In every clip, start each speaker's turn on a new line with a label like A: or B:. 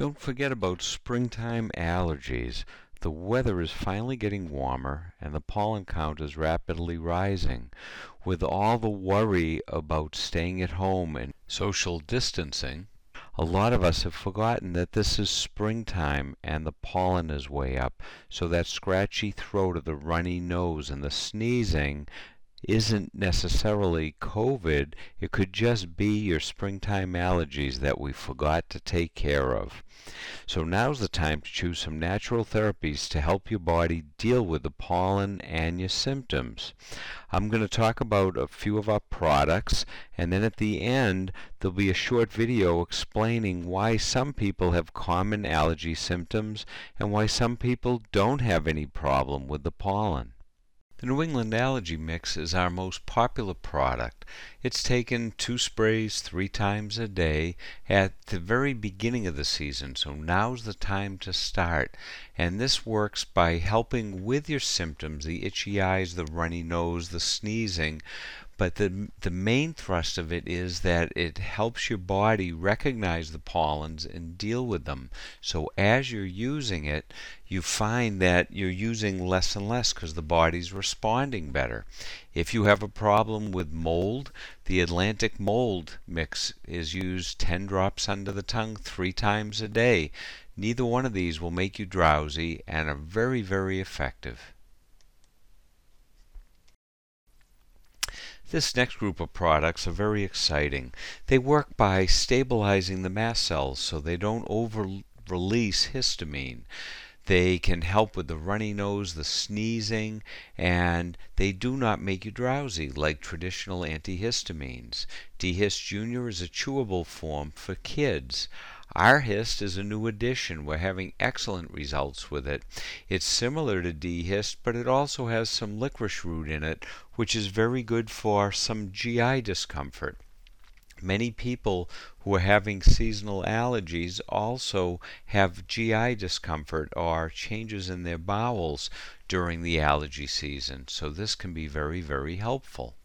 A: Don't forget about springtime allergies. The weather is finally getting warmer and the pollen count is rapidly rising. With all the worry about staying at home and social distancing, a lot of us have forgotten that this is springtime and the pollen is way up, so that scratchy throat or the runny nose and the sneezing isn't necessarily COVID, it could just be your springtime allergies that we forgot to take care of. So now's the time to choose some natural therapies to help your body deal with the pollen and your symptoms. I'm going to talk about a few of our products and then at the end there'll be a short video explaining why some people have common allergy symptoms and why some people don't have any problem with the pollen. The New England Allergy Mix is our most popular product. It's taken two sprays three times a day at the very beginning of the season, so now's the time to start. And this works by helping with your symptoms the itchy eyes, the runny nose, the sneezing but the, the main thrust of it is that it helps your body recognize the pollens and deal with them. So as you're using it, you find that you're using less and less because the body's responding better. If you have a problem with mold, the Atlantic Mold Mix is used 10 drops under the tongue three times a day. Neither one of these will make you drowsy and are very, very effective. This next group of products are very exciting. They work by stabilizing the mast cells so they don't over release histamine. They can help with the runny nose, the sneezing, and they do not make you drowsy like traditional antihistamines. D-Hist Junior is a chewable form for kids. Our Hist is a new addition. We're having excellent results with it. It's similar to D-Hist, but it also has some licorice root in it, which is very good for some GI discomfort. Many people who are having seasonal allergies also have GI discomfort or changes in their bowels during the allergy season, so this can be very, very helpful.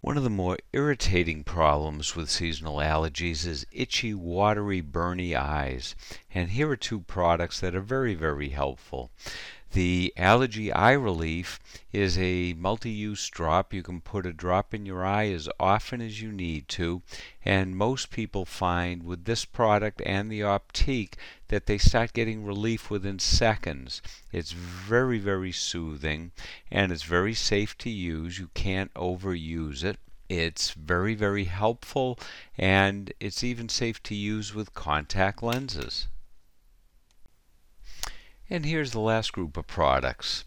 A: One of the more irritating problems with seasonal allergies is itchy, watery, burny eyes. And here are two products that are very, very helpful. The Allergy Eye Relief is a multi-use drop. You can put a drop in your eye as often as you need to. And most people find with this product and the Optique that they start getting relief within seconds. It's very, very soothing and it's very safe to use. You can't overuse it. It's very, very helpful and it's even safe to use with contact lenses. And here's the last group of products.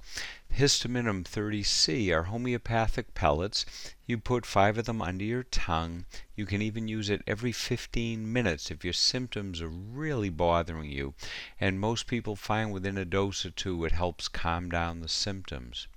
A: Histaminum 30C are homeopathic pellets. You put five of them under your tongue. You can even use it every 15 minutes if your symptoms are really bothering you. And most people find within a dose or two it helps calm down the symptoms.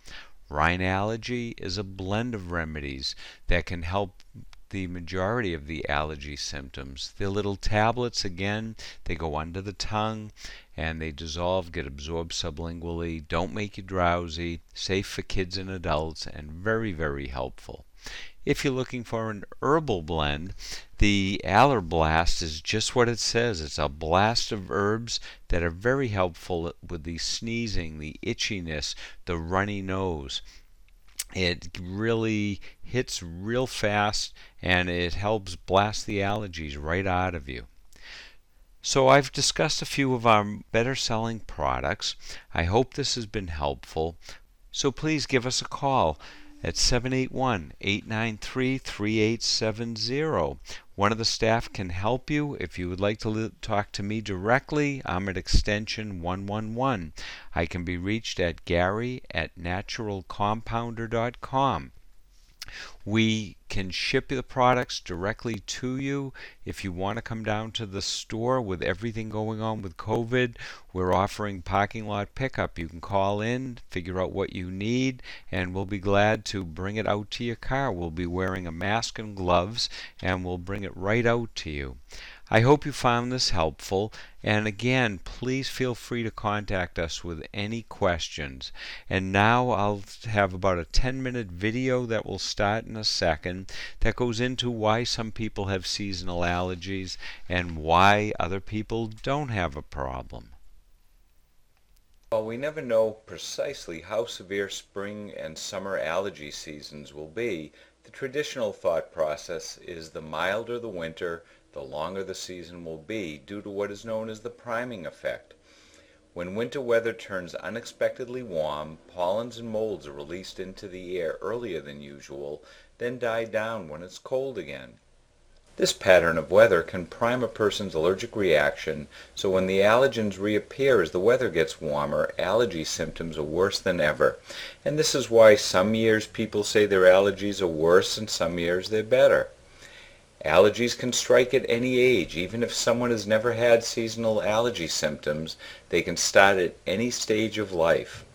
A: Rhinallergy is a blend of remedies that can help the majority of the allergy symptoms. They're little tablets, again, they go under the tongue and they dissolve, get absorbed sublingually, don't make you drowsy, safe for kids and adults, and very, very helpful. If you're looking for an herbal blend, the Allerblast is just what it says. It's a blast of herbs that are very helpful with the sneezing, the itchiness, the runny nose. It really hits real fast and it helps blast the allergies right out of you. So I've discussed a few of our better selling products. I hope this has been helpful. So please give us a call at 781-893-3870. One of the staff can help you. If you would like to talk to me directly, I'm at extension 111. I can be reached at gary at naturalcompounder.com. We can ship the products directly to you. If you want to come down to the store with everything going on with COVID, we're offering parking lot pickup. You can call in, figure out what you need, and we'll be glad to bring it out to your car. We'll be wearing a mask and gloves, and we'll bring it right out to you. I hope you found this helpful. And again, please feel free to contact us with any questions. And now I'll have about a 10 minute video that will start in a second that goes into why some people have seasonal allergies and why other people don't have a problem.
B: Well, we never know precisely how severe spring and summer allergy seasons will be. The traditional thought process is the milder the winter, the longer the season will be, due to what is known as the priming effect. When winter weather turns unexpectedly warm, pollens and molds are released into the air earlier than usual, then die down when it's cold again. This pattern of weather can prime a person's allergic reaction, so when the allergens reappear as the weather gets warmer, allergy symptoms are worse than ever. And this is why some years people say their allergies are worse and some years they're better. Allergies can strike at any age. Even if someone has never had seasonal allergy symptoms, they can start at any stage of life.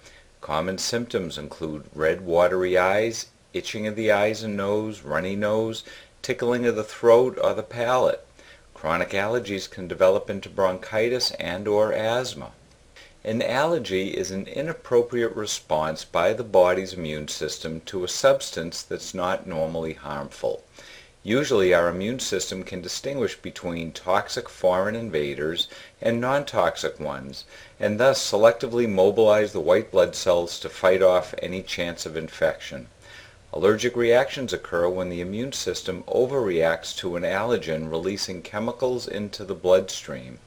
B: Common symptoms include red watery eyes, itching of the eyes and nose, runny nose, tickling of the throat or the palate. Chronic allergies can develop into bronchitis and or asthma. An allergy is an inappropriate response by the body's immune system to a substance that's not normally harmful. Usually our immune system can distinguish between toxic foreign invaders and non-toxic ones, and thus selectively mobilize the white blood cells to fight off any chance of infection. Allergic reactions occur when the immune system overreacts to an allergen releasing chemicals into the bloodstream.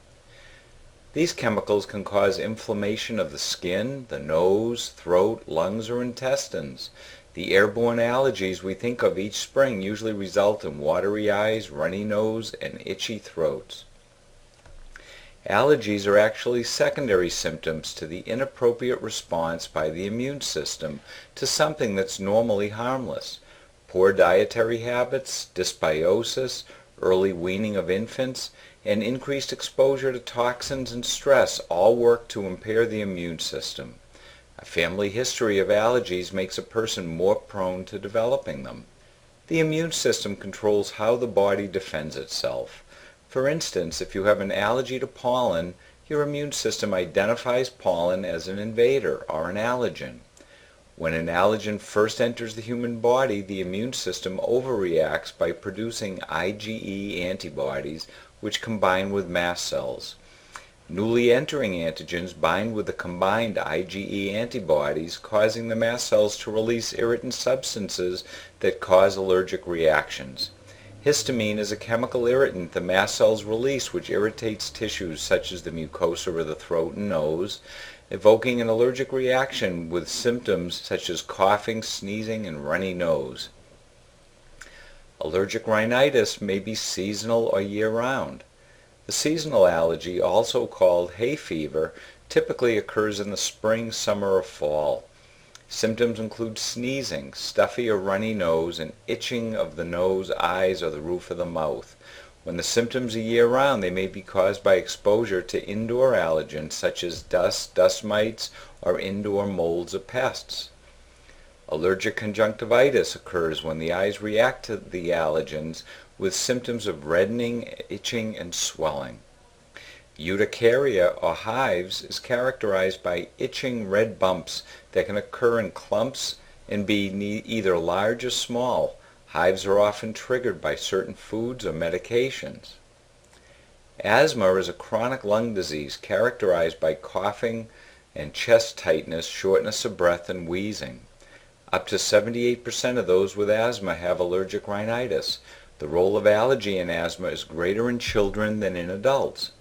B: These chemicals can cause inflammation of the skin, the nose, throat, lungs, or intestines. The airborne allergies we think of each spring usually result in watery eyes, runny nose, and itchy throats. Allergies are actually secondary symptoms to the inappropriate response by the immune system to something that's normally harmless. Poor dietary habits, dysbiosis, early weaning of infants, and increased exposure to toxins and stress all work to impair the immune system. A family history of allergies makes a person more prone to developing them. The immune system controls how the body defends itself. For instance, if you have an allergy to pollen, your immune system identifies pollen as an invader or an allergen. When an allergen first enters the human body, the immune system overreacts by producing IgE antibodies which combine with mast cells. Newly entering antigens bind with the combined IgE antibodies, causing the mast cells to release irritant substances that cause allergic reactions. Histamine is a chemical irritant the mast cells release which irritates tissues such as the mucosa of the throat and nose, evoking an allergic reaction with symptoms such as coughing, sneezing, and runny nose. Allergic rhinitis may be seasonal or year-round. The seasonal allergy, also called hay fever, typically occurs in the spring, summer, or fall. Symptoms include sneezing, stuffy or runny nose, and itching of the nose, eyes, or the roof of the mouth. When the symptoms are year-round they may be caused by exposure to indoor allergens such as dust, dust mites, or indoor molds or pests. Allergic conjunctivitis occurs when the eyes react to the allergens with symptoms of reddening, itching, and swelling. Urticaria or hives is characterized by itching red bumps that can occur in clumps and be either large or small. Hives are often triggered by certain foods or medications. Asthma is a chronic lung disease characterized by coughing and chest tightness, shortness of breath, and wheezing. Up to 78% of those with asthma have allergic rhinitis. The role of allergy in asthma is greater in children than in adults.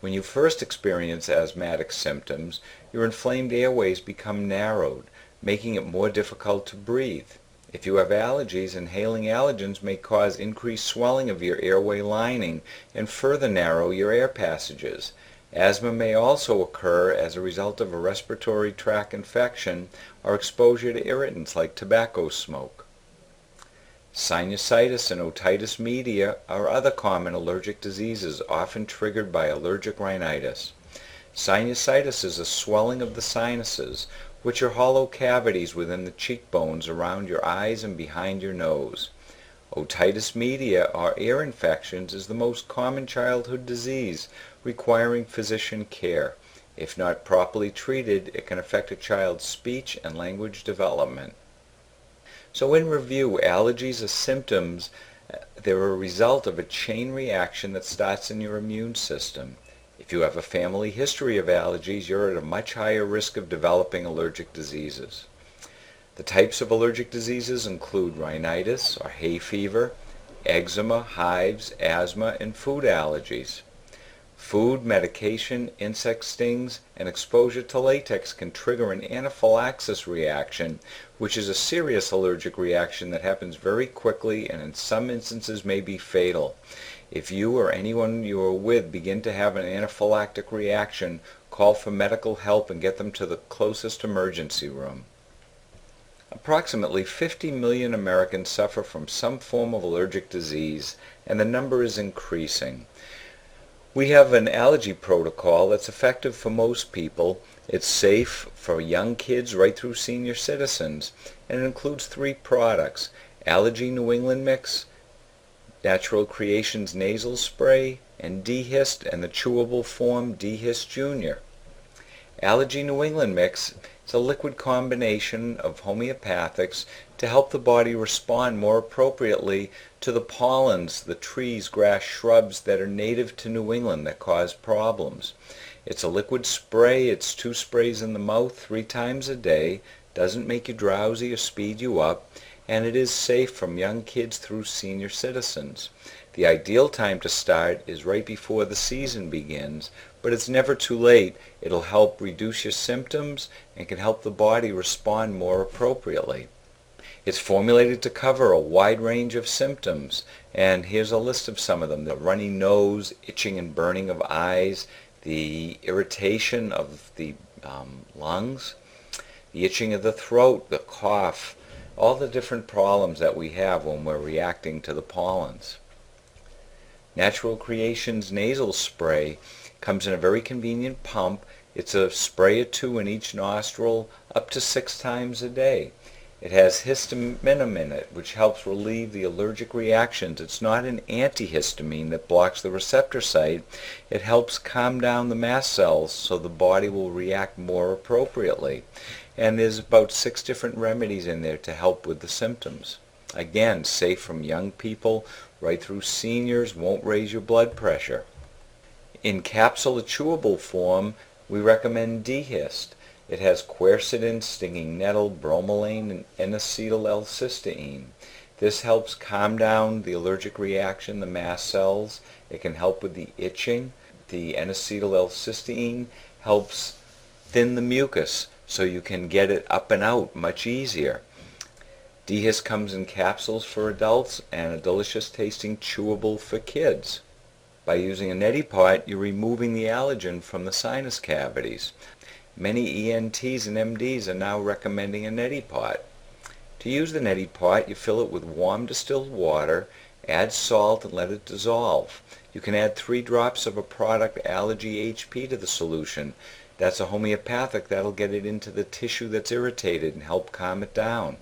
B: When you first experience asthmatic symptoms, your inflamed airways become narrowed, making it more difficult to breathe. If you have allergies, inhaling allergens may cause increased swelling of your airway lining and further narrow your air passages. Asthma may also occur as a result of a respiratory tract infection or exposure to irritants like tobacco smoke. Sinusitis and otitis media are other common allergic diseases often triggered by allergic rhinitis. Sinusitis is a swelling of the sinuses, which are hollow cavities within the cheekbones around your eyes and behind your nose. Otitis media or ear infections is the most common childhood disease requiring physician care. If not properly treated, it can affect a child's speech and language development. So in review, allergies are symptoms uh, they're a result of a chain reaction that starts in your immune system. If you have a family history of allergies, you're at a much higher risk of developing allergic diseases. The types of allergic diseases include rhinitis or hay fever, eczema, hives, asthma, and food allergies. Food, medication, insect stings, and exposure to latex can trigger an anaphylaxis reaction, which is a serious allergic reaction that happens very quickly and in some instances may be fatal. If you or anyone you are with begin to have an anaphylactic reaction, call for medical help and get them to the closest emergency room. Approximately 50 million Americans suffer from some form of allergic disease, and the number is increasing. We have an allergy protocol that's effective for most people. It's safe for young kids right through senior citizens, and it includes three products, Allergy New England Mix, Natural Creations Nasal Spray, and D-Hist and the chewable form D-Hist Jr. Allergy New England Mix is a liquid combination of homeopathics to help the body respond more appropriately to the pollens, the trees, grass, shrubs that are native to New England that cause problems. It's a liquid spray. It's two sprays in the mouth three times a day. Doesn't make you drowsy or speed you up. And it is safe from young kids through senior citizens. The ideal time to start is right before the season begins, but it's never too late. It'll help reduce your symptoms and can help the body respond more appropriately. It's formulated to cover a wide range of symptoms, and here's a list of some of them. The runny nose, itching and burning of eyes, the irritation of the um, lungs, the itching of the throat, the cough, all the different problems that we have when we're reacting to the pollens. Natural Creations nasal spray comes in a very convenient pump. It's a spray or two in each nostril up to six times a day. It has histamine in it, which helps relieve the allergic reactions. It's not an antihistamine that blocks the receptor site. It helps calm down the mast cells so the body will react more appropriately. And there's about six different remedies in there to help with the symptoms. Again, safe from young people right through seniors, won't raise your blood pressure. In capsule chewable form, we recommend D-Hist. It has quercetin, stinging nettle, bromelain, and N-acetyl-L-cysteine. This helps calm down the allergic reaction, the mast cells. It can help with the itching. The N-acetyl-L-cysteine helps thin the mucus so you can get it up and out much easier. D-Hist comes in capsules for adults and a delicious tasting chewable for kids. By using a neti pot, you're removing the allergen from the sinus cavities. Many ENTs and MDs are now recommending a neti pot. To use the neti pot, you fill it with warm distilled water, add salt and let it dissolve. You can add three drops of a product Allergy HP to the solution. That's a homeopathic that'll get it into the tissue that's irritated and help calm it down.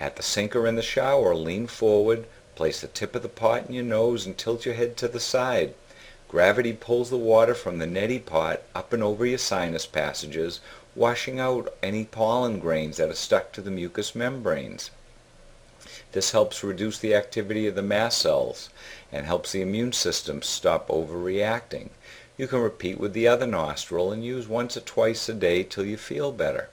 B: At the sink or in the shower, lean forward, place the tip of the pot in your nose and tilt your head to the side. Gravity pulls the water from the neti pot up and over your sinus passages, washing out any pollen grains that are stuck to the mucous membranes. This helps reduce the activity of the mast cells and helps the immune system stop overreacting. You can repeat with the other nostril and use once or twice a day till you feel better.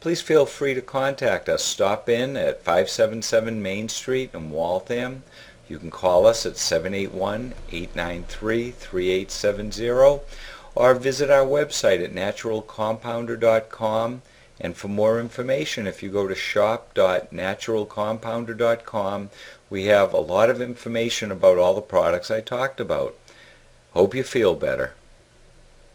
B: Please feel free to contact us. Stop in at 577 Main Street in Waltham you can call us at 781-893-3870 or visit our website at naturalcompounder.com. And for more information, if you go to shop.naturalcompounder.com, we have a lot of information about all the products I talked about. Hope you feel better.